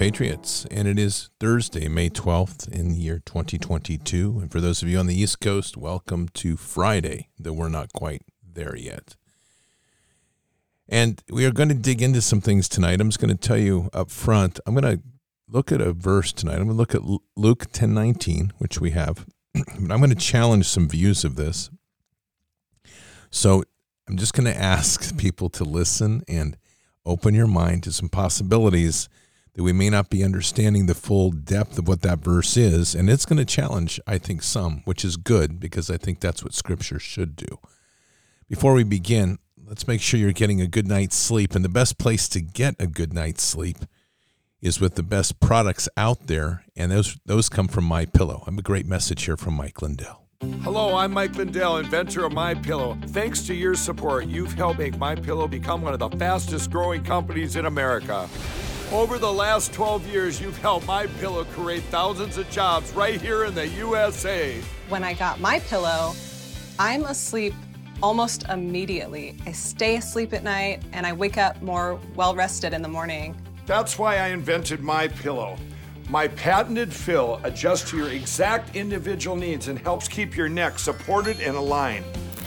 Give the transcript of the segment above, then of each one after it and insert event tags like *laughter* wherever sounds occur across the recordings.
Patriots. And it is Thursday, May 12th in the year 2022. And for those of you on the East Coast, welcome to Friday, though we're not quite there yet. And we are going to dig into some things tonight. I'm just going to tell you up front, I'm going to look at a verse tonight. I'm going to look at Luke 10:19, which we have. *clears throat* but I'm going to challenge some views of this. So I'm just going to ask people to listen and open your mind to some possibilities that we may not be understanding the full depth of what that verse is. And it's going to challenge, I think, some, which is good because I think that's what Scripture should do. Before we begin, let's make sure you're getting a good night's sleep. And the best place to get a good night's sleep is with the best products out there. And those, those come from My Pillow. I have a great message here from Mike Lindell. Hello, I'm Mike Lindell, inventor of My Pillow. Thanks to your support, you've helped make My Pillow become one of the fastest growing companies in America. Over the last 12 years, you've helped My Pillow create thousands of jobs right here in the USA. When I got My Pillow, I'm asleep almost immediately. I stay asleep at night and I wake up more well rested in the morning. That's why I invented My Pillow. My patented fill adjusts to your exact individual needs and helps keep your neck supported and aligned.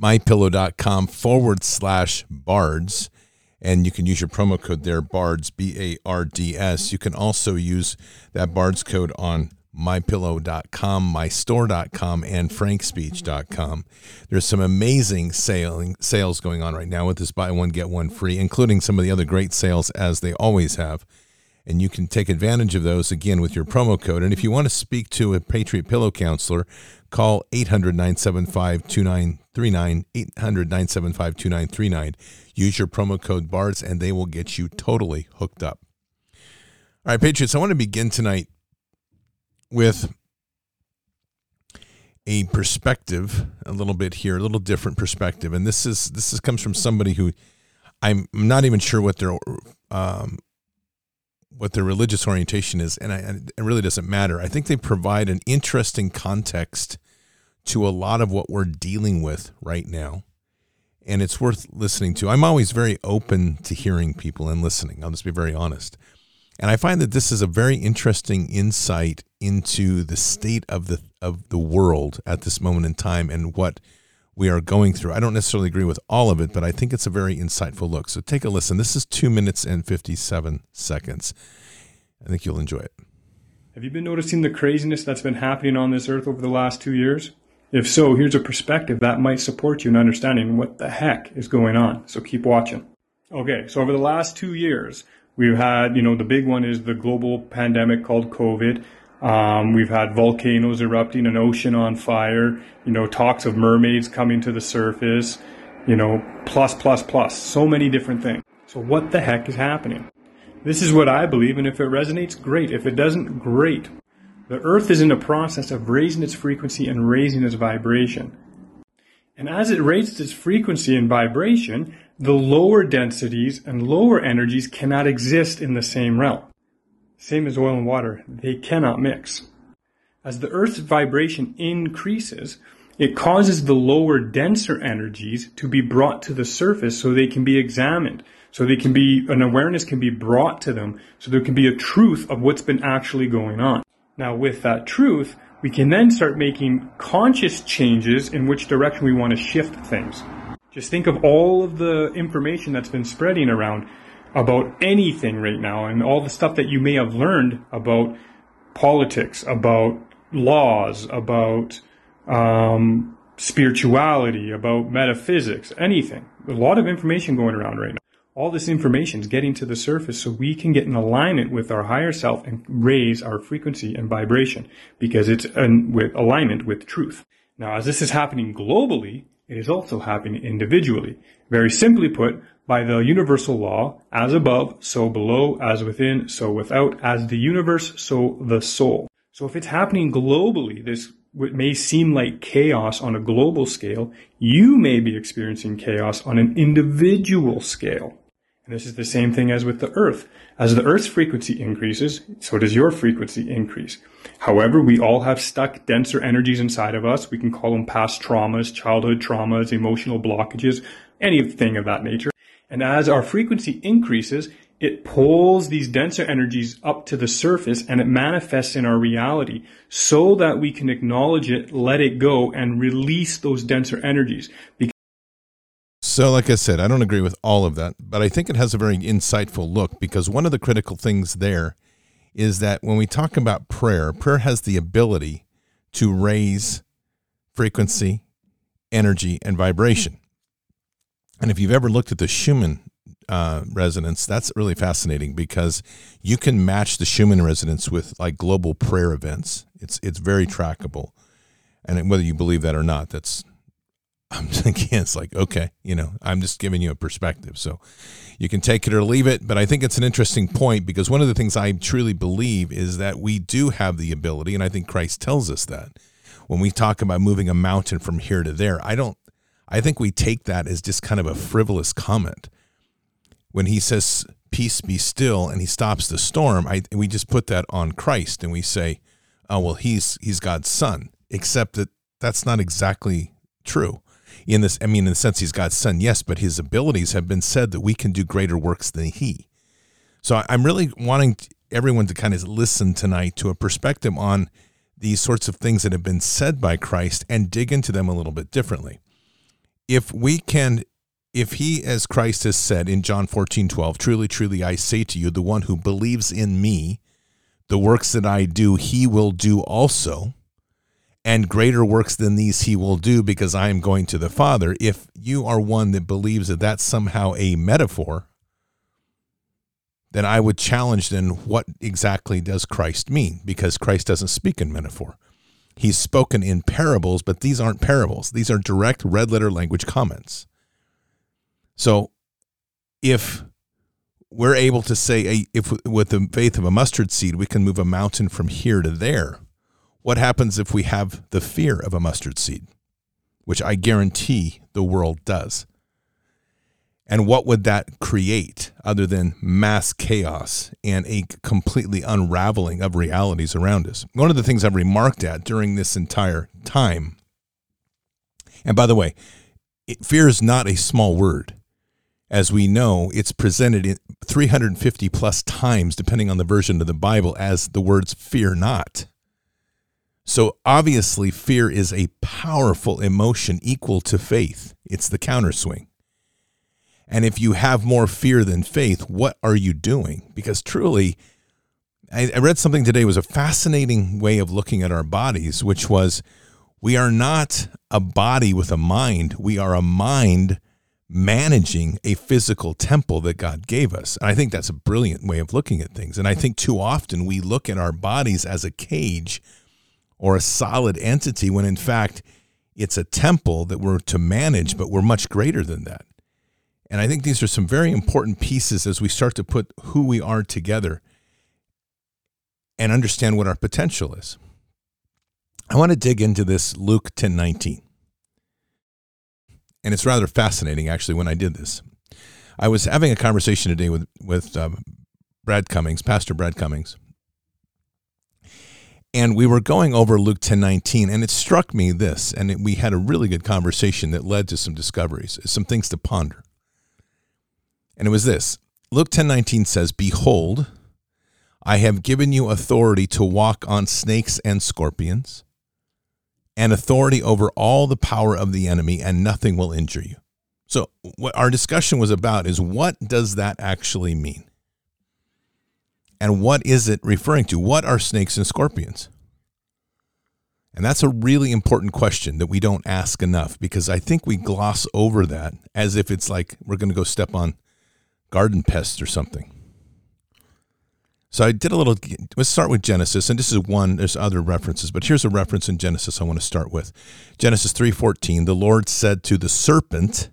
mypillow.com forward slash bards. And you can use your promo code there, BARDS, B A R D S. You can also use that BARDS code on mypillow.com, mystore.com, and frankspeech.com. There's some amazing sailing, sales going on right now with this buy one, get one free, including some of the other great sales as they always have. And you can take advantage of those again with your promo code. And if you want to speak to a Patriot Pillow counselor, Call 800 975 2939. 800 975 2939. Use your promo code BARDS and they will get you totally hooked up. All right, Patriots, I want to begin tonight with a perspective a little bit here, a little different perspective. And this is this is comes from somebody who I'm not even sure what their um, what their religious orientation is, and, I, it really doesn't matter. I think they provide an interesting context to a lot of what we're dealing with right now, and it's worth listening to. I'm always very open to hearing people and listening. I'll just be very honest, and I find that this is a very interesting insight into the state of the of the world at this moment in time and what we are going through. I don't necessarily agree with all of it, but I think it's a very insightful look. So take a listen. This is two minutes and 57 seconds. I think you'll enjoy it. Have you been noticing the craziness that's been happening on this earth over the last two years? If so, here's a perspective that might support you in understanding what the heck is going on. So keep watching. Okay, so over the last two years, we've had, you know, the big one is the global pandemic called COVID. Um, we've had volcanoes erupting, an ocean on fire, you know, talks of mermaids coming to the surface, you know, plus, plus, plus, so many different things. So what the heck is happening? This is what I believe, and if it resonates, great. If it doesn't, great. The Earth is in a process of raising its frequency and raising its vibration. And as it raises its frequency and vibration, the lower densities and lower energies cannot exist in the same realm. Same as oil and water, they cannot mix. As the Earth's vibration increases, it causes the lower, denser energies to be brought to the surface so they can be examined. So they can be, an awareness can be brought to them so there can be a truth of what's been actually going on. Now with that truth, we can then start making conscious changes in which direction we want to shift things. Just think of all of the information that's been spreading around about anything right now and all the stuff that you may have learned about politics, about laws, about um, spirituality, about metaphysics, anything. A lot of information going around right now. All this information is getting to the surface so we can get in alignment with our higher self and raise our frequency and vibration because it's in with alignment with truth. Now, as this is happening globally, it is also happening individually. Very simply put, by the universal law, as above, so below, as within, so without, as the universe, so the soul. So if it's happening globally, this what may seem like chaos on a global scale, you may be experiencing chaos on an individual scale. And this is the same thing as with the earth. As the earth's frequency increases, so does your frequency increase. However, we all have stuck denser energies inside of us. We can call them past traumas, childhood traumas, emotional blockages, anything of that nature. And as our frequency increases, it pulls these denser energies up to the surface and it manifests in our reality so that we can acknowledge it, let it go, and release those denser energies. So, like I said, I don't agree with all of that, but I think it has a very insightful look because one of the critical things there is that when we talk about prayer, prayer has the ability to raise frequency, energy, and vibration. And if you've ever looked at the Schumann uh, resonance, that's really fascinating because you can match the Schumann resonance with like global prayer events. It's it's very trackable, and whether you believe that or not, that's *laughs* I'm thinking it's like okay, you know, I'm just giving you a perspective, so you can take it or leave it. But I think it's an interesting point because one of the things I truly believe is that we do have the ability, and I think Christ tells us that when we talk about moving a mountain from here to there. I don't. I think we take that as just kind of a frivolous comment. When he says peace be still and he stops the storm I, we just put that on christ and we say oh well he's he's god's son except that that's not exactly true. In this i mean in the sense he's god's son yes but his abilities have been said that we can do greater works than he. So i'm really wanting everyone to kind of listen tonight to a perspective on these sorts of things that have been said by christ and dig into them a little bit differently if we can if he, as Christ has said in John 14, 12, truly, truly, I say to you, the one who believes in me, the works that I do, he will do also, and greater works than these he will do because I am going to the Father. If you are one that believes that that's somehow a metaphor, then I would challenge then what exactly does Christ mean? Because Christ doesn't speak in metaphor. He's spoken in parables, but these aren't parables. These are direct red letter language comments. So if we're able to say, if with the faith of a mustard seed, we can move a mountain from here to there, what happens if we have the fear of a mustard seed, which I guarantee the world does? And what would that create other than mass chaos and a completely unraveling of realities around us? One of the things I've remarked at during this entire time, and by the way, it, fear is not a small word as we know, it's presented in 350 plus times, depending on the version of the Bible, as the words fear not. So obviously, fear is a powerful emotion equal to faith. It's the counterswing. And if you have more fear than faith, what are you doing? Because truly, I, read something today was a fascinating way of looking at our bodies, which was we are not a body with a mind. We are a mind managing a physical temple that God gave us. And I think that's a brilliant way of looking at things. And I think too often we look at our bodies as a cage or a solid entity when in fact it's a temple that we're to manage, but we're much greater than that. And I think these are some very important pieces as we start to put who we are together and understand what our potential is. I want to dig into this Luke 10 19 and it's rather fascinating actually when I did this. I was having a conversation today with with um, Brad Cummings, Pastor Brad Cummings, and we were going over Luke ten nineteen, and it struck me this, and it, we had a really good conversation that led to some discoveries, some things to ponder. And it was this: Luke ten nineteen says, "Behold, I have given you authority to walk on snakes and scorpions." and authority over all the power of the enemy, and nothing will injure you. So, what our discussion was about is what does that actually mean? And what is it referring to? What are snakes and scorpions? And that's a really important question that we don't ask enough because I think we gloss over that as if it's like we're going to go step on garden pests or something. So I did a little. Let's start with Genesis, and this is one. There's other references, but here's a reference in Genesis I want to start with. Genesis three fourteen. The Lord said to the serpent,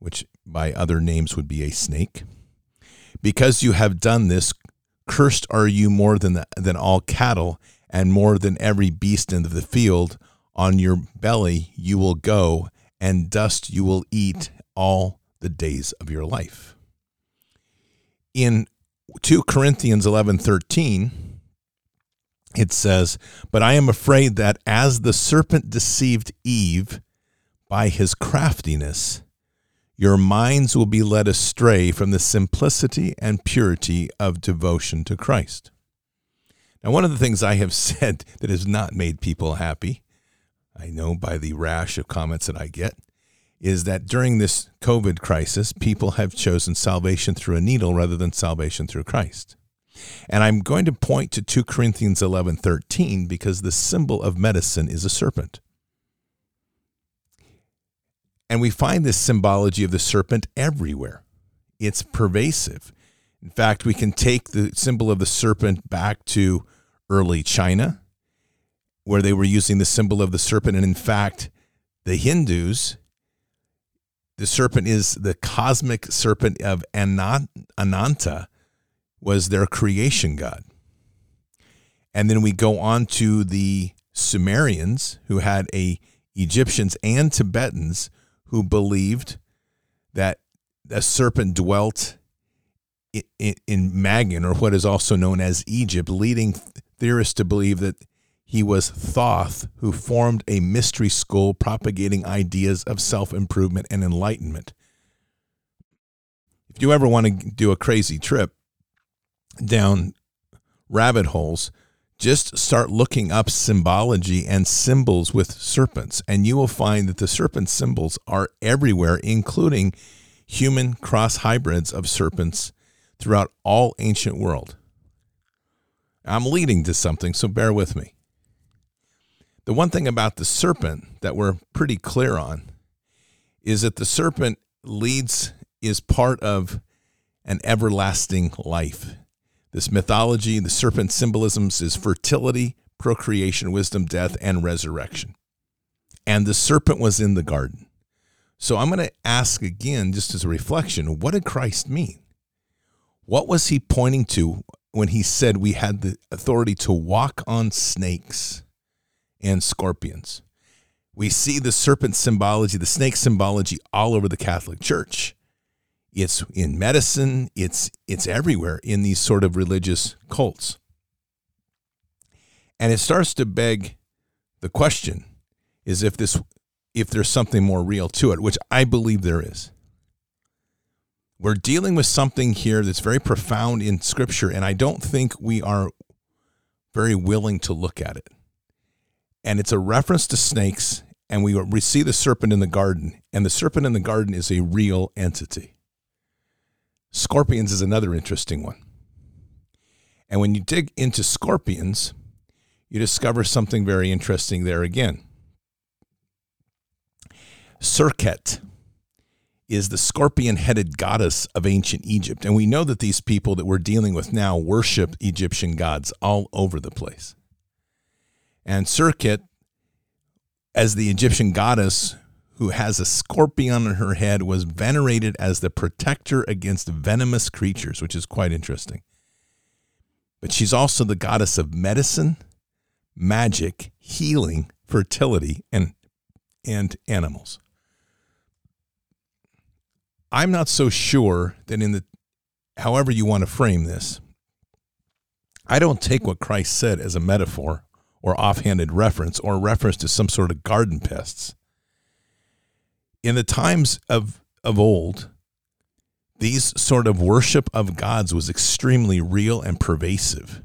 which by other names would be a snake, because you have done this, cursed are you more than the, than all cattle, and more than every beast in the field. On your belly you will go, and dust you will eat all the days of your life. In 2 Corinthians 11 13, it says, But I am afraid that as the serpent deceived Eve by his craftiness, your minds will be led astray from the simplicity and purity of devotion to Christ. Now, one of the things I have *laughs* said that has not made people happy, I know by the rash of comments that I get, is that during this COVID crisis, people have chosen salvation through a needle rather than salvation through Christ. And I'm going to point to 2 Corinthians 11 13 because the symbol of medicine is a serpent. And we find this symbology of the serpent everywhere. It's pervasive. In fact, we can take the symbol of the serpent back to early China, where they were using the symbol of the serpent. And in fact, the Hindus the serpent is the cosmic serpent of Ananta, was their creation god. And then we go on to the Sumerians, who had a Egyptians and Tibetans who believed that a serpent dwelt in, in, in Magan, or what is also known as Egypt, leading theorists to believe that he was Thoth, who formed a mystery school propagating ideas of self improvement and enlightenment. If you ever want to do a crazy trip down rabbit holes, just start looking up symbology and symbols with serpents, and you will find that the serpent symbols are everywhere, including human cross hybrids of serpents throughout all ancient world. I'm leading to something, so bear with me. The one thing about the serpent that we're pretty clear on is that the serpent leads, is part of an everlasting life. This mythology, the serpent symbolisms is fertility, procreation, wisdom, death, and resurrection. And the serpent was in the garden. So I'm going to ask again, just as a reflection, what did Christ mean? What was he pointing to when he said we had the authority to walk on snakes? And scorpions. We see the serpent symbology, the snake symbology all over the Catholic Church. It's in medicine, it's it's everywhere in these sort of religious cults. And it starts to beg the question is if this if there's something more real to it, which I believe there is. We're dealing with something here that's very profound in scripture and I don't think we are very willing to look at it and it's a reference to snakes. And we, we see the serpent in the garden, and the serpent in the garden is a real entity. Scorpions is another interesting one. And when you dig into scorpions, you discover something very interesting there again. Serket is the scorpion headed goddess of ancient Egypt. And we know that these people that we're dealing with now worship Egyptian gods all over the place. And Serket, as the Egyptian goddess who has a scorpion on her head, was venerated as the protector against venomous creatures, which is quite interesting. But she's also the goddess of medicine, magic, healing, fertility, and, and animals. I'm not so sure that in the however you want to frame this, I don't take what Christ said as a metaphor or offhanded reference or reference to some sort of garden pests. In the times of, of old, these sort of worship of gods was extremely real and pervasive.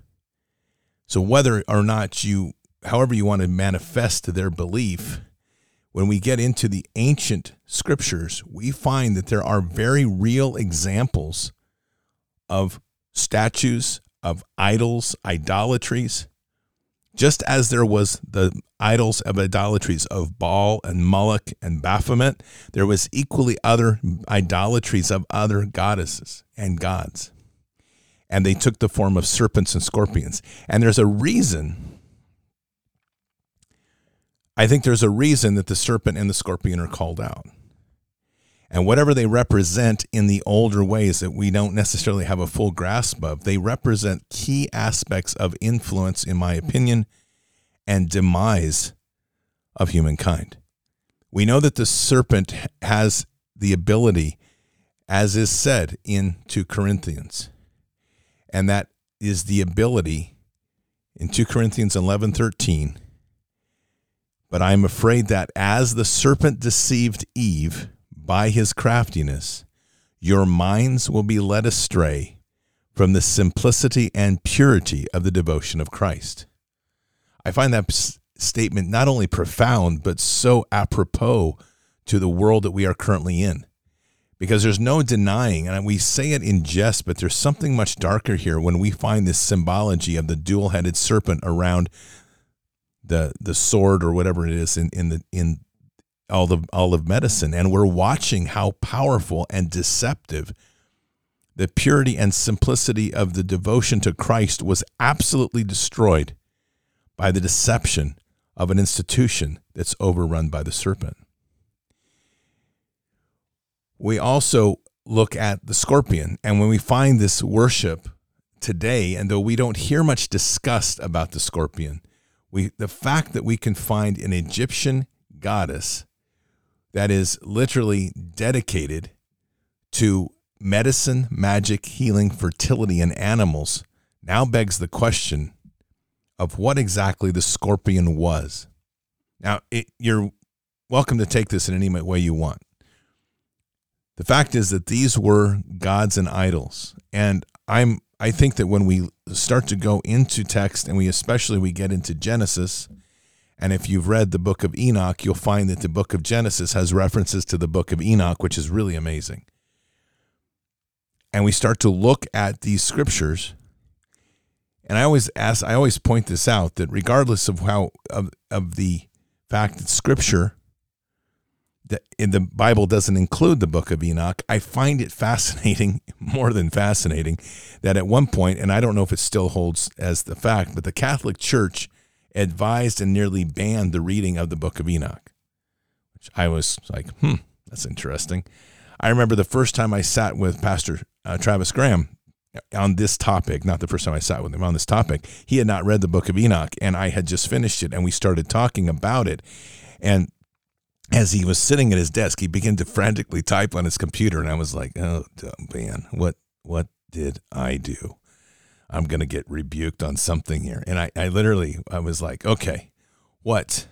So whether or not you, however you want to manifest their belief, when we get into the ancient scriptures, we find that there are very real examples of statues, of idols, idolatries, just as there was the idols of idolatries of Baal and Moloch and Baphomet, there was equally other idolatries of other goddesses and gods. and they took the form of serpents and scorpions. And there's a reason. I think there's a reason that the serpent and the scorpion are called out. And whatever they represent in the older ways that we don't necessarily have a full grasp of, they represent key aspects of influence, in my opinion, and demise of humankind. We know that the serpent has the ability, as is said in 2 Corinthians, and that is the ability in 2 Corinthians 11 13. But I am afraid that as the serpent deceived Eve by his craftiness, your minds will be led astray from the simplicity and purity of the devotion of Christ. I find that statement not only profound, but so apropos to the world that we are currently in. Because there's no denying, and we say it in jest, but there's something much darker here when we find this symbology of the dual headed serpent around the the sword or whatever it is in, in the in all of all of medicine. And we're watching how powerful and deceptive the purity and simplicity of the devotion to Christ was absolutely destroyed by the deception of an institution that's overrun by the serpent. We also look at the scorpion, and when we find this worship today, and though we don't hear much discussed about the scorpion, we the fact that we can find an Egyptian goddess that is literally dedicated to medicine, magic, healing, fertility, and animals now begs the question of what exactly the scorpion was. Now, it, you're welcome to take this in any way you want. The fact is that these were gods and idols, and I'm I think that when we start to go into text, and we especially we get into Genesis, and if you've read the book of Enoch, you'll find that the book of Genesis has references to the book of Enoch, which is really amazing. And we start to look at these scriptures and I always ask, I always point this out that regardless of how of, of the fact that Scripture that in the Bible doesn't include the book of Enoch, I find it fascinating, *laughs* more than fascinating, that at one point, and I don't know if it still holds as the fact, but the Catholic Church advised and nearly banned the reading of the book of Enoch. Which I was like, hmm, that's interesting. I remember the first time I sat with Pastor uh, Travis Graham on this topic, not the first time I sat with him on this topic. He had not read the book of Enoch, and I had just finished it, and we started talking about it. And as he was sitting at his desk, he began to frantically type on his computer, and I was like, "Oh man, what what did I do? I'm gonna get rebuked on something here." And I, I literally, I was like, "Okay, what,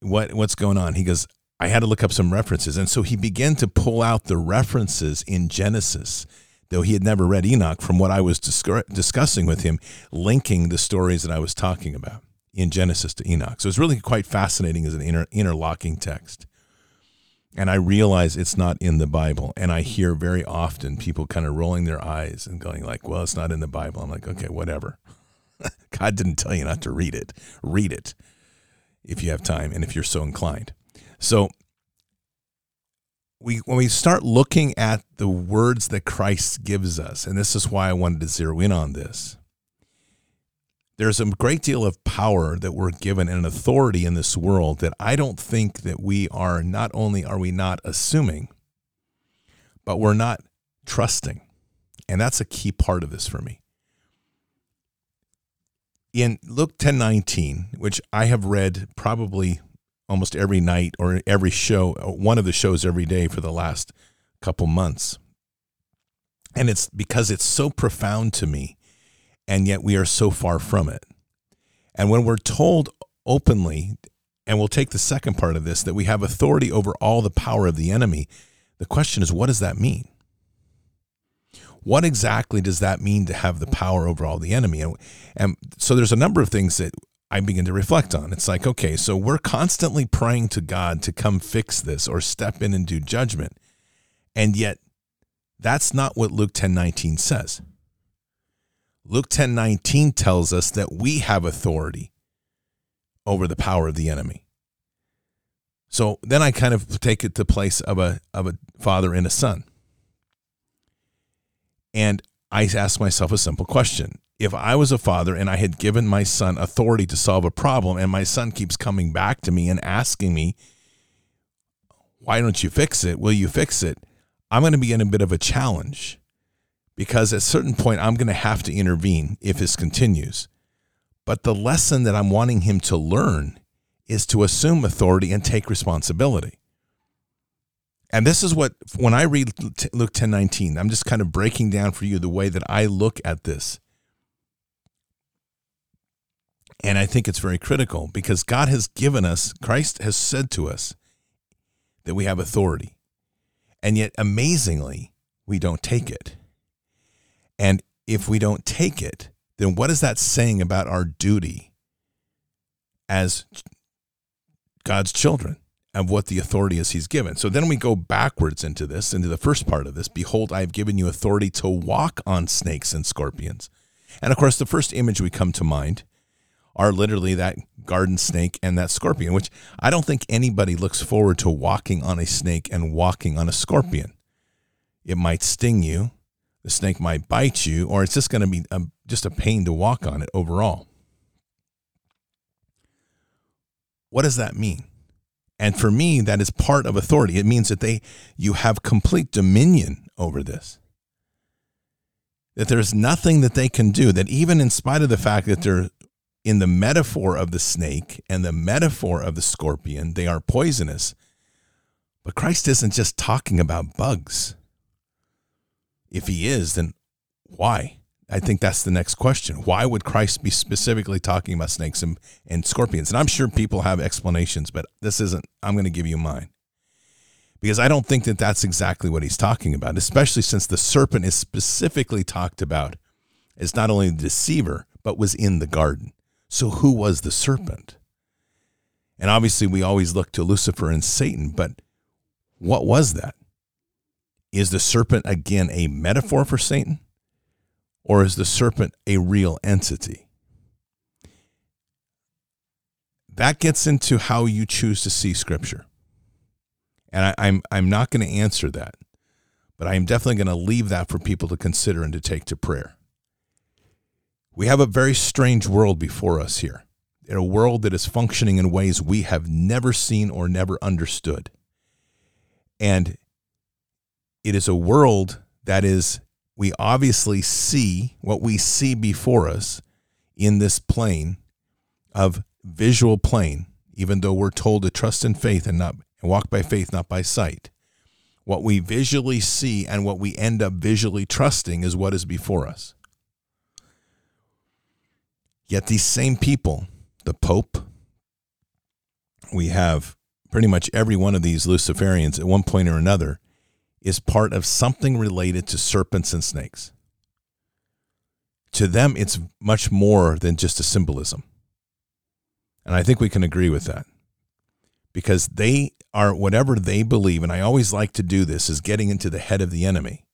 what, what's going on?" He goes, "I had to look up some references," and so he began to pull out the references in Genesis though he had never read Enoch, from what I was discussing with him, linking the stories that I was talking about in Genesis to Enoch. So it's really quite fascinating as an inter- interlocking text. And I realize it's not in the Bible. And I hear very often people kind of rolling their eyes and going like, well, it's not in the Bible. I'm like, okay, whatever. *laughs* God didn't tell you not to read it. Read it if you have time and if you're so inclined. So we when we start looking at the words that Christ gives us, and this is why I wanted to zero in on this. There's a great deal of power that we're given and authority in this world that I don't think that we are not only are we not assuming, but we're not trusting. And that's a key part of this for me. In Luke 10:19, which I have read probably almost every night or every show, one of the shows every day for the last couple months. And it's because it's so profound to me, and yet we are so far from it. And when we're told openly, and we'll take the second part of this, that we have authority over all the power of the enemy, the question is, what does that mean? What exactly does that mean to have the power over all the enemy? And, and so there's a number of things that I begin to reflect on. It's like, okay, so we're constantly praying to God to come fix this or step in and do judgment. And yet that's not what Luke 10:19 says. Luke 10:19 tells us that we have authority over the power of the enemy. So then I kind of take it to place of a of a father and a son. And I ask myself a simple question. If I was a father and I had given my son authority to solve a problem, and my son keeps coming back to me and asking me, why don't you fix it? Will you fix it? I'm going to be in a bit of a challenge because at a certain point, I'm going to have to intervene if this continues. But the lesson that I'm wanting him to learn is to assume authority and take responsibility. And this is what, when I read Luke 10 19, I'm just kind of breaking down for you the way that I look at this. And I think it's very critical because God has given us, Christ has said to us that we have authority. And yet, amazingly, we don't take it. And if we don't take it, then what is that saying about our duty as God's children and what the authority is he's given? So then we go backwards into this, into the first part of this. Behold, I have given you authority to walk on snakes and scorpions. And of course, the first image we come to mind are literally that garden snake and that scorpion, which I don't think anybody looks forward to walking on a snake and walking on a scorpion. It might sting you, the snake might bite you, or it's just going to be a, just a pain to walk on it overall. What does that mean? And for me, that is part of authority. It means that they you have complete dominion over this. That there's nothing that they can do, that even in spite of the fact that they're in the metaphor of the snake and the metaphor of the scorpion, they are poisonous. But Christ isn't just talking about bugs. If he is, then why? I think that's the next question. Why would Christ be specifically talking about snakes and, and scorpions? And I'm sure people have explanations, but this isn't, I'm going to give you mine. Because I don't think that that's exactly what he's talking about, especially since the serpent is specifically talked about as not only the deceiver, but was in the garden. So who was the serpent? And obviously, we always look to Lucifer and Satan, but what was that? Is the serpent again a metaphor for Satan? Or is the serpent a real entity? That gets into how you choose to see Scripture. And I, am I'm, I'm not going to answer that, but I am definitely going to leave that for people to consider and to take to prayer. We have a very strange world before us here, in a world that is functioning in ways we have never seen or never understood. And it is a world that is, we obviously see what we see before us in this plane of visual plane, even though we're told to trust in faith and not and walk by faith, not by sight. What we visually see and what we end up visually trusting is what is before us. Yet these same people, the Pope, we have pretty much every one of these Luciferians at one point or another is part of something related to serpents and snakes. To them, it's much more than just a symbolism. And I think we can agree with that because they are whatever they believe. And I always like to do this is getting into the head of the enemy.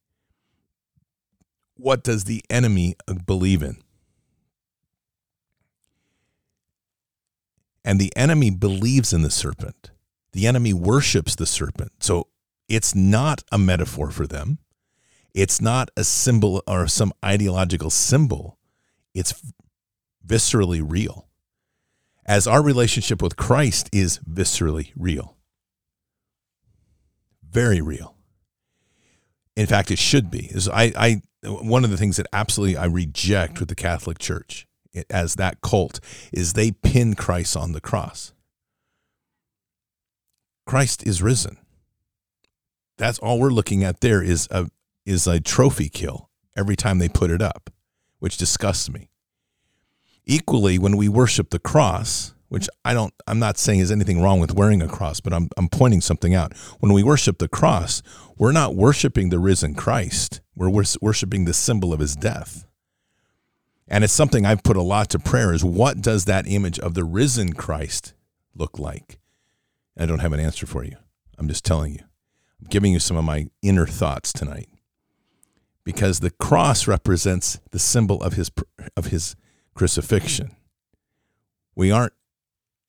What does the enemy believe in? And the enemy believes in the serpent. The enemy worships the serpent. So it's not a metaphor for them. It's not a symbol or some ideological symbol. It's viscerally real. As our relationship with Christ is viscerally real. Very real. In fact, it should be. I, I one of the things that absolutely I reject with the Catholic Church as that cult is they pin Christ on the cross. Christ is risen. That's all we're looking at there is a is a trophy kill every time they put it up, which disgusts me. Equally, when we worship the cross, which I don't I'm not saying is anything wrong with wearing a cross, but I'm I'm pointing something out. When we worship the cross, we're not worshiping the risen Christ. We're worshiping the symbol of his death. And it's something I've put a lot to prayer is what does that image of the risen Christ look like? I don't have an answer for you. I'm just telling you giving you some of my inner thoughts tonight because the cross represents the symbol of his of his crucifixion. We aren't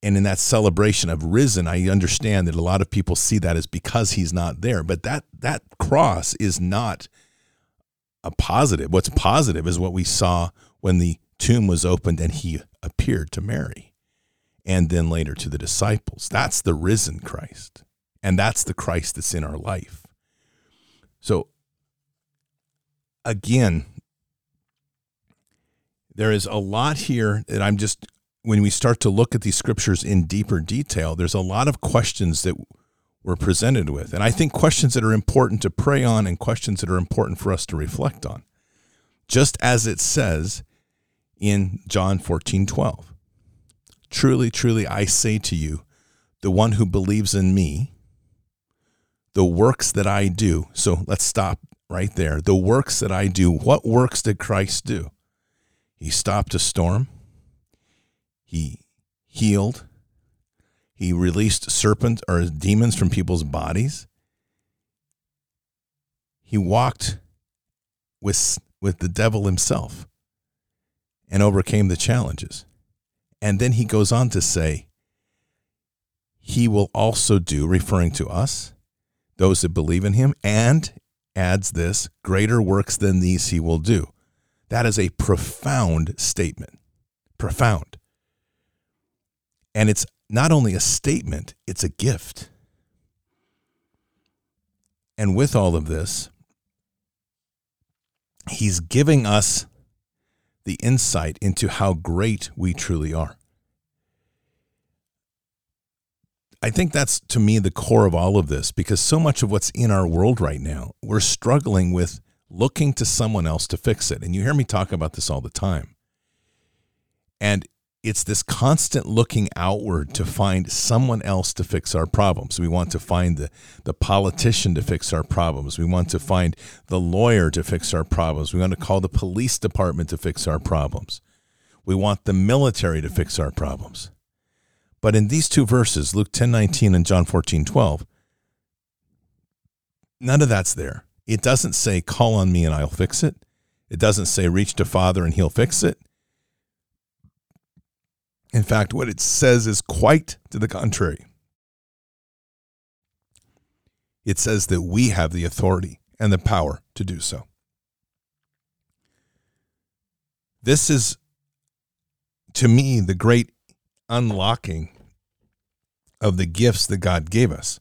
and in that celebration of risen, I understand that a lot of people see that as because he's not there, but that that cross is not a positive. What's positive is what we saw when the tomb was opened and he appeared to Mary and then later to the disciples. That's the risen Christ. And that's the Christ that's in our life. So, again, there is a lot here that I'm just, when we start to look at these scriptures in deeper detail, there's a lot of questions that we're presented with. And I think questions that are important to pray on and questions that are important for us to reflect on. Just as it says in John 14 12. Truly, truly, I say to you, the one who believes in me, the works that I do. So let's stop right there. The works that I do, what works did Christ do? He stopped a storm, he healed, he released serpents or demons from people's bodies. He walked with, with the devil himself and overcame the challenges. And then he goes on to say, He will also do, referring to us, those that believe in him, and adds this greater works than these he will do. That is a profound statement. Profound. And it's not only a statement, it's a gift. And with all of this, he's giving us the insight into how great we truly are. I think that's to me the core of all of this because so much of what's in our world right now, we're struggling with looking to someone else to fix it. And you hear me talk about this all the time. And it's this constant looking outward to find someone else to fix our problems. We want to find the, the politician to fix our problems. We want to find the lawyer to fix our problems. We want to call the police department to fix our problems. We want the military to fix our problems. But in these two verses, Luke 10 19 and John 14 12, none of that's there. It doesn't say, call on me and I'll fix it. It doesn't say, reach to Father and he'll fix it. In fact, what it says is quite to the contrary. It says that we have the authority and the power to do so. This is, to me, the great unlocking of the gifts that God gave us.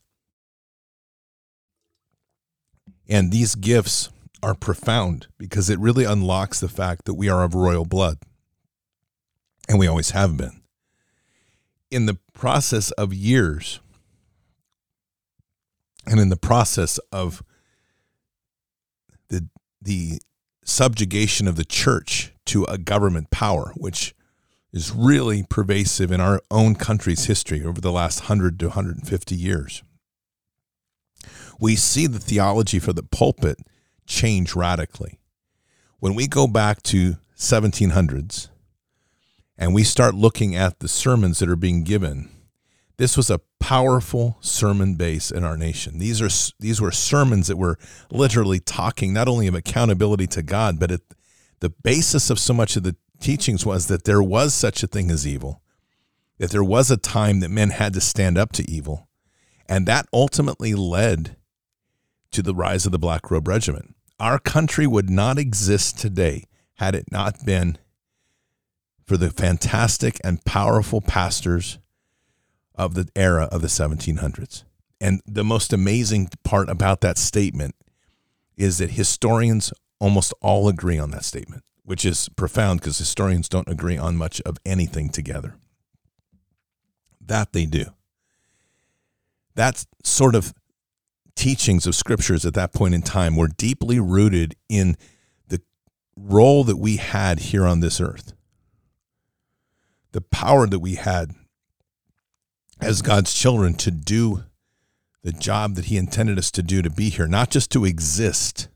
And these gifts are profound because it really unlocks the fact that we are of royal blood. And we always have been in the process of years and in the process of the the subjugation of the church to a government power which is really pervasive in our own country's history over the last 100 to 150 years we see the theology for the pulpit change radically when we go back to 1700s and we start looking at the sermons that are being given, this was a powerful sermon base in our nation. These are these were sermons that were literally talking not only of accountability to God, but it, the basis of so much of the teachings was that there was such a thing as evil, that there was a time that men had to stand up to evil, and that ultimately led to the rise of the Black Robe Regiment. Our country would not exist today had it not been for the fantastic and powerful pastors of the era of the 1700s. And the most amazing part about that statement is that historians almost all agree on that statement, which is profound because historians don't agree on much of anything together. That they do. That sort of teachings of scriptures at that point in time were deeply rooted in the role that we had here on this earth the power that we had as God's children to do the job that He intended us to do to be here, not just to exist,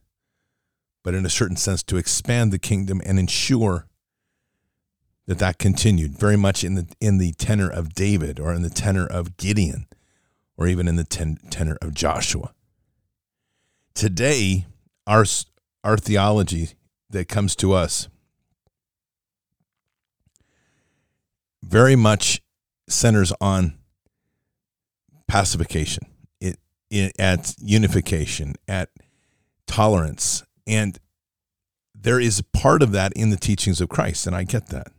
but in a certain sense to expand the kingdom and ensure that that continued very much in the in the tenor of David or in the tenor of Gideon or even in the ten, tenor of Joshua. Today, our our theology that comes to us very much centers on pacification, it, it, at unification, at tolerance. And there is part of that in the teachings of Christ, and I get that.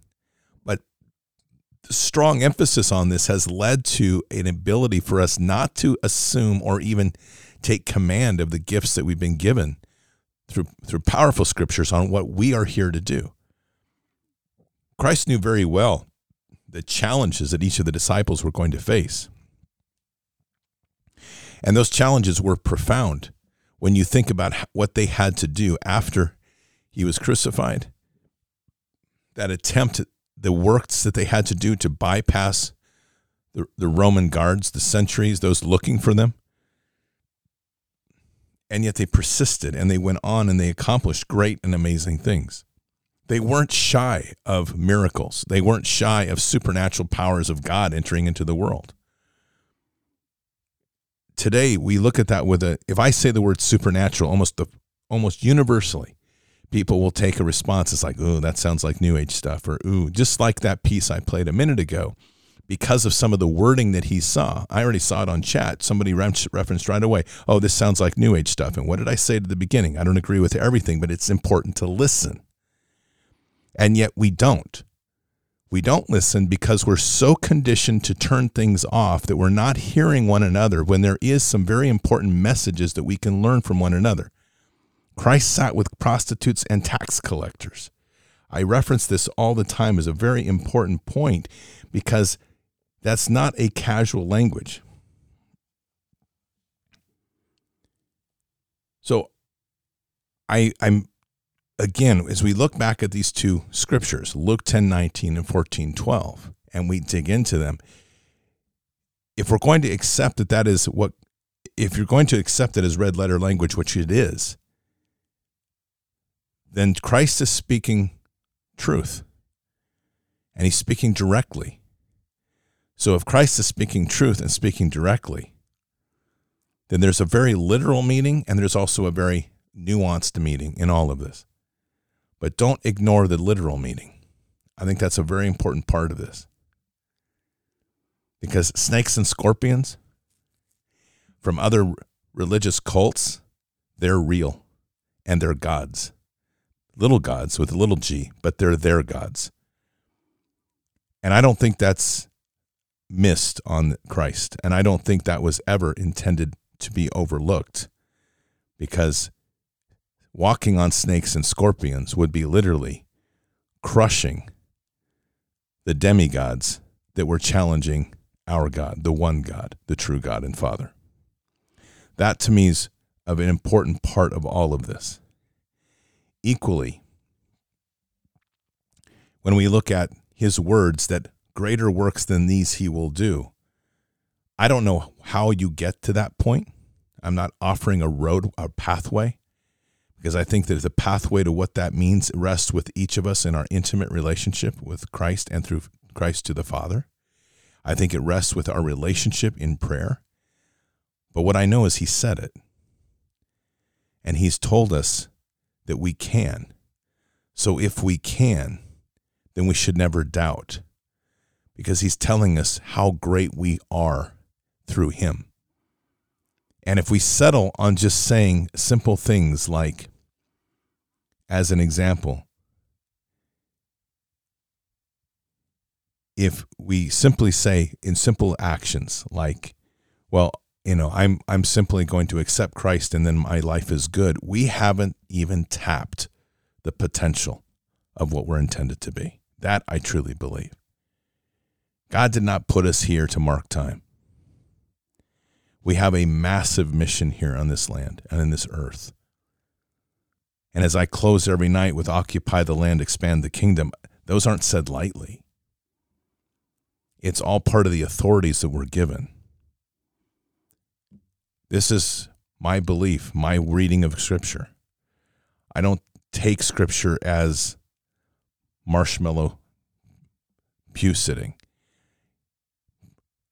But the strong emphasis on this has led to an ability for us not to assume or even take command of the gifts that we've been given through through powerful scriptures on what we are here to do. Christ knew very well the challenges that each of the disciples were going to face. And those challenges were profound when you think about what they had to do after he was crucified. That attempt, the works that they had to do to bypass the, the Roman guards, the sentries, those looking for them. And yet they persisted and they went on and they accomplished great and amazing things. They weren't shy of miracles. They weren't shy of supernatural powers of God entering into the world. Today we look at that with a if I say the word supernatural almost the almost universally people will take a response it's like, "Oh, that sounds like new age stuff," or "Ooh, just like that piece I played a minute ago." Because of some of the wording that he saw, I already saw it on chat. Somebody referenced right away, oh, this sounds like New Age stuff. And what did I say at the beginning? I don't agree with everything, but it's important to listen. And yet we don't. We don't listen because we're so conditioned to turn things off that we're not hearing one another when there is some very important messages that we can learn from one another. Christ sat with prostitutes and tax collectors. I reference this all the time as a very important point because that's not a casual language. So I, I'm again, as we look back at these two scriptures, Luke 10 19 and 14 12, and we dig into them, if we're going to accept that that is what, if you're going to accept it as red letter language, which it is, then Christ is speaking truth and he's speaking directly. So if Christ is speaking truth and speaking directly, then there's a very literal meaning and there's also a very nuanced meaning in all of this. But don't ignore the literal meaning. I think that's a very important part of this. Because snakes and scorpions from other religious cults, they're real and they're gods. Little gods with a little g, but they're their gods. And I don't think that's missed on Christ. And I don't think that was ever intended to be overlooked because walking on snakes and scorpions would be literally crushing the demigods that were challenging our God, the one God, the true God and Father. That to me is of an important part of all of this. Equally, when we look at his words that greater works than these he will do, I don't know how you get to that point. I'm not offering a road, a pathway because I think that the pathway to what that means rests with each of us in our intimate relationship with Christ and through Christ to the Father. I think it rests with our relationship in prayer. But what I know is He said it. And He's told us that we can. So if we can, then we should never doubt because He's telling us how great we are through Him. And if we settle on just saying simple things like, as an example, if we simply say in simple actions like, well, you know, I'm I'm simply going to accept Christ and then my life is good, we haven't even tapped the potential of what we're intended to be. That I truly believe. God did not put us here to mark time. We have a massive mission here on this land and in this earth. And as I close every night with Occupy the Land, Expand the Kingdom, those aren't said lightly. It's all part of the authorities that we're given. This is my belief, my reading of Scripture. I don't take Scripture as marshmallow pew sitting.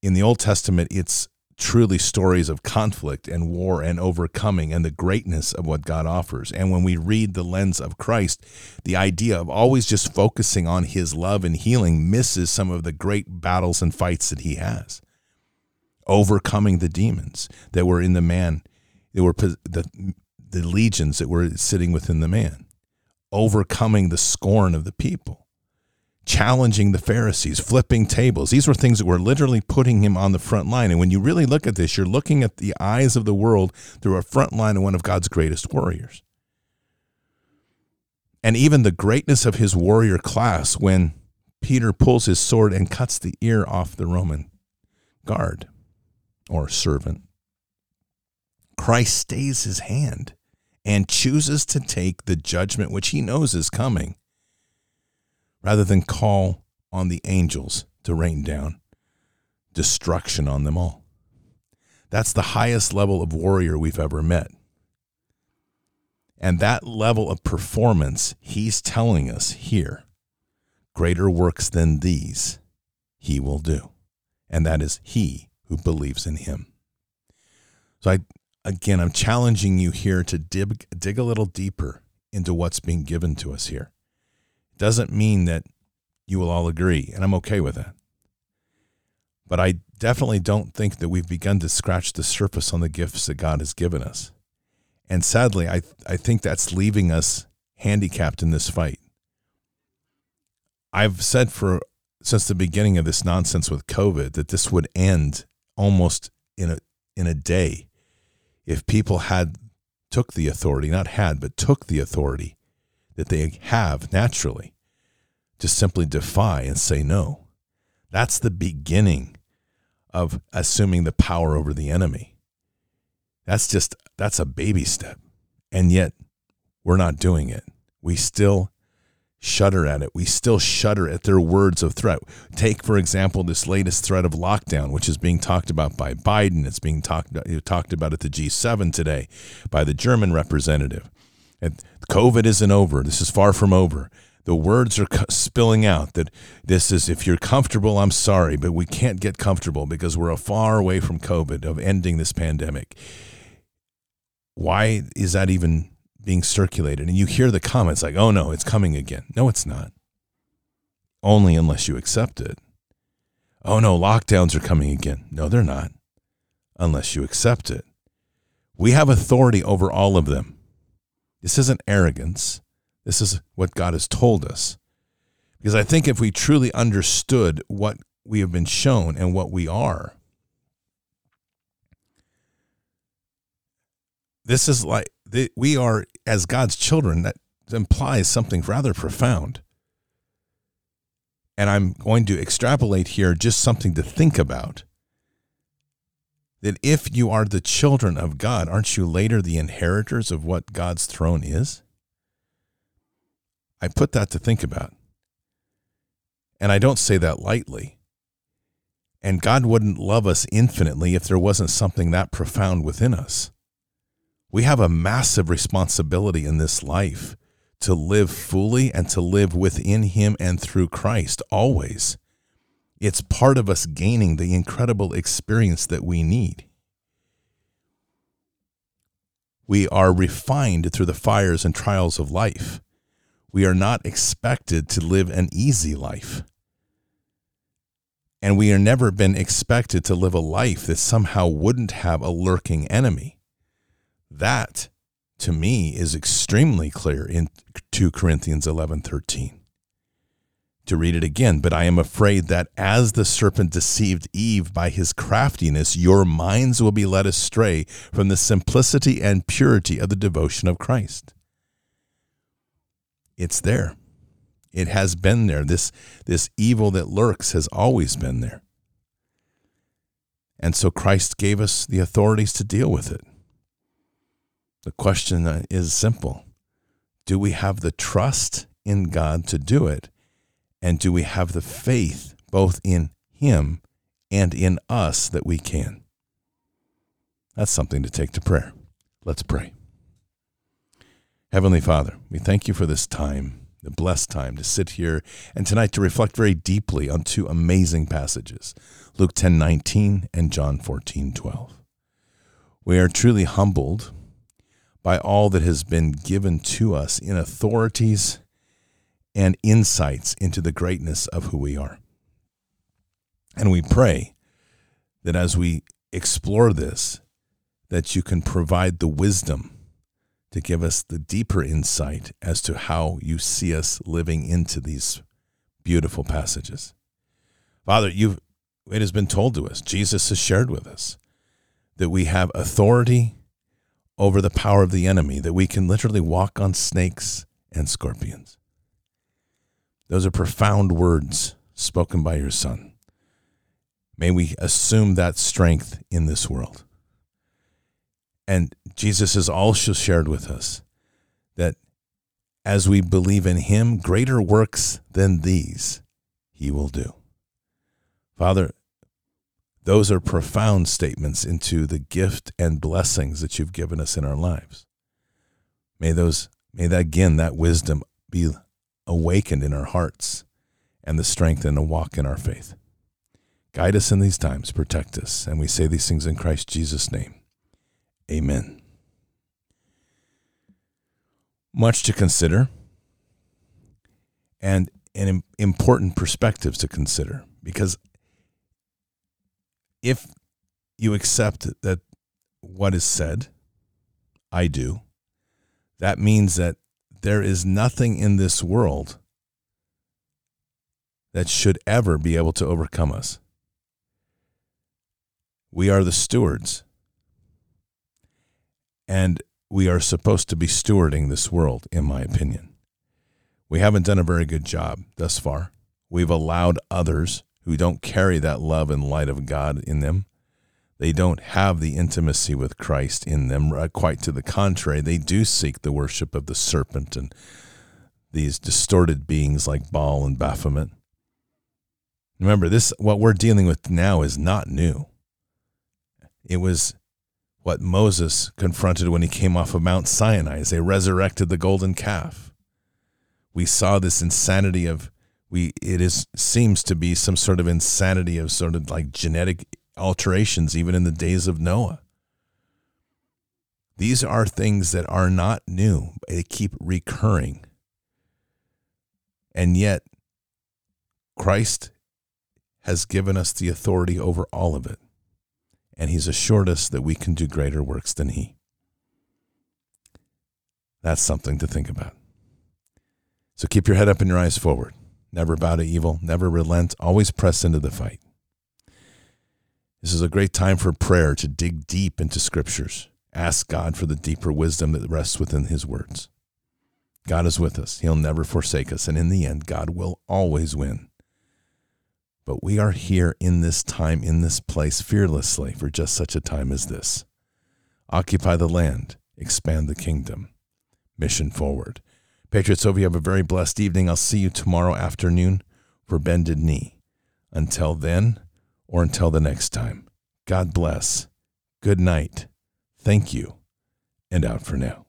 In the Old Testament, it's truly stories of conflict and war and overcoming and the greatness of what God offers. And when we read the lens of Christ, the idea of always just focusing on his love and healing misses some of the great battles and fights that he has. Overcoming the demons that were in the man, that were the, the legions that were sitting within the man. overcoming the scorn of the people, challenging the Pharisees, flipping tables. These were things that were literally putting him on the front line. And when you really look at this, you're looking at the eyes of the world through a front line of one of God's greatest warriors. And even the greatness of his warrior class when Peter pulls his sword and cuts the ear off the Roman guard or servant. Christ stays his hand and chooses to take the judgment which he knows is coming rather than call on the angels to rain down destruction on them all. That's the highest level of warrior we've ever met. And that level of performance, he's telling us here greater works than these he will do. And that is he who believes in him. So I again I'm challenging you here to dig dig a little deeper into what's being given to us here. Doesn't mean that you will all agree, and I'm okay with that. But I definitely don't think that we've begun to scratch the surface on the gifts that God has given us. And sadly, I I think that's leaving us handicapped in this fight. I've said for since the beginning of this nonsense with COVID that this would end almost in a in a day if people had took the authority, not had, but took the authority that they have naturally to simply defy and say no. That's the beginning of assuming the power over the enemy. That's just that's a baby step. And yet we're not doing it. We still shudder at it. We still shudder at their words of threat. Take, for example, this latest threat of lockdown, which is being talked about by Biden. It's being talked talked about at the G7 today by the German representative. And COVID isn't over. This is far from over. The words are spilling out that this is, if you're comfortable, I'm sorry, but we can't get comfortable because we're far away from COVID, of ending this pandemic. Why is that even being circulated and you hear the comments like, oh no, it's coming again. No, it's not. Only unless you accept it. Oh no, lockdowns are coming again. No, they're not. Unless you accept it. We have authority over all of them. This isn't arrogance. This is what God has told us. Because I think if we truly understood what we have been shown and what we are, this is like we are as God's children, that implies something rather profound. And I'm going to extrapolate here just something to think about. That if you are the children of God, aren't you later the inheritors of what God's throne is? I put that to think about. And I don't say that lightly. And God wouldn't love us infinitely if there wasn't something that profound within us. We have a massive responsibility in this life to live fully and to live within Him and through Christ always. It's part of us gaining the incredible experience that we need. We are refined through the fires and trials of life. We are not expected to live an easy life. And we are never been expected to live a life that somehow wouldn't have a lurking enemy. That to me is extremely clear in 2 Corinthians 11:13. To read it again, but I am afraid that as the serpent deceived Eve by his craftiness, your minds will be led astray from the simplicity and purity of the devotion of Christ. It's there. It has been there. This, this evil that lurks has always been there. And so Christ gave us the authorities to deal with it. The question is simple Do we have the trust in God to do it? And do we have the faith both in Him and in us that we can? That's something to take to prayer. Let's pray. Heavenly Father, we thank you for this time, the blessed time to sit here and tonight to reflect very deeply on two amazing passages, Luke 10:19 and John 14:12. We are truly humbled by all that has been given to us in authorities and insights into the greatness of who we are. And we pray that as we explore this, that you can provide the wisdom to give us the deeper insight as to how you see us living into these beautiful passages. Father, you've it has been told to us, Jesus has shared with us that we have authority over the power of the enemy, that we can literally walk on snakes and scorpions. Those are profound words spoken by your Son. May we assume that strength in this world. And Jesus has also shared with us that as we believe in him, greater works than these he will do. Father, those are profound statements into the gift and blessings that you've given us in our lives. May those may that again that wisdom be awakened in our hearts and the strength and the walk in our faith. Guide us in these times, protect us, and we say these things in Christ Jesus' name. Amen. Much to consider and, an important perspectives to consider because if you accept that what is said, I do, that means that there is nothing in this world that should ever be able to overcome us. We are the stewards. And we are supposed to be stewarding this world, in my opinion. We haven't done a very good job thus far. We've allowed others who don't carry that love and light of God in them. They don't have the intimacy with Christ in them. Uh, quite to the contrary, they do seek the worship of the serpent and these distorted beings like Baal and Baphomet. Remember, this what we're dealing with now is not new. It was what Moses confronted when he came off of Mount Sinai as they resurrected the golden calf. We saw this insanity of we it is seems to be some sort of insanity of sort of like genetic alterations even in the days of Noah. These are things that are not new. They keep recurring. And yet Christ has given us the authority over all of it. And he's assured us that we can do greater works than he. That's something to think about. So keep your head up and your eyes forward never bow to evil, never relent, always press into the fight. This is a great time for prayer to dig deep into scriptures. Ask God for the deeper wisdom that rests within his words. God is with us. He'll never forsake us. And in the end, God will always win. But we are here in this time, in this place, fearlessly for just such a time as this. Occupy the land, expand the kingdom. Mission forward. Patriots, hope you have a very blessed evening. I'll see you tomorrow afternoon for Bended Knee. Until then, or until the next time, God bless. Good night. Thank you. And out for now.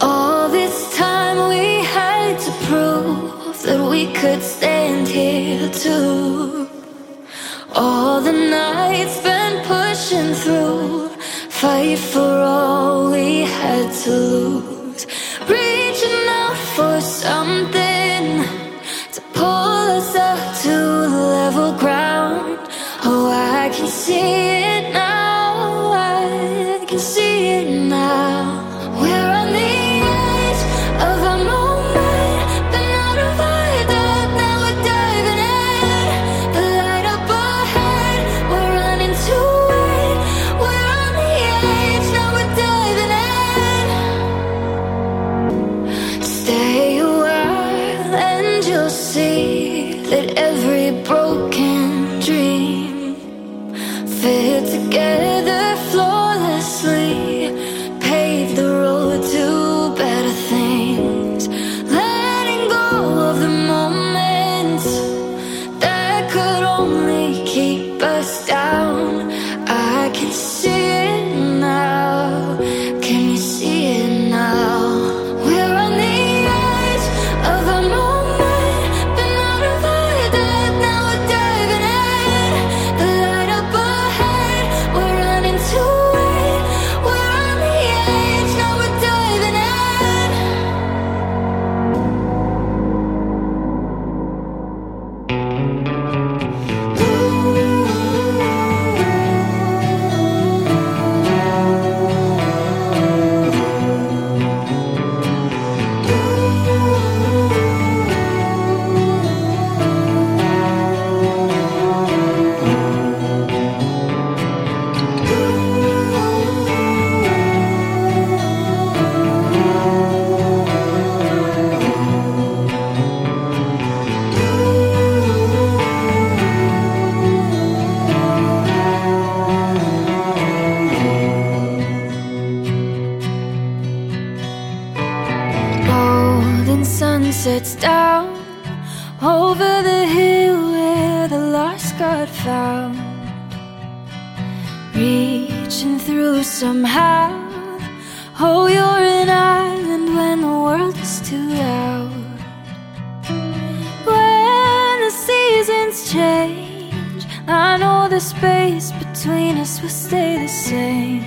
All this time we had to prove that we could stand here too. All the nights been pushing through, fight for all we had to lose Reaching out for something I can see it now. I can see will stay the same.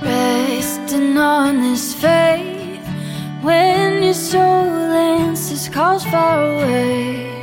Resting on this faith when your soul answers calls far away.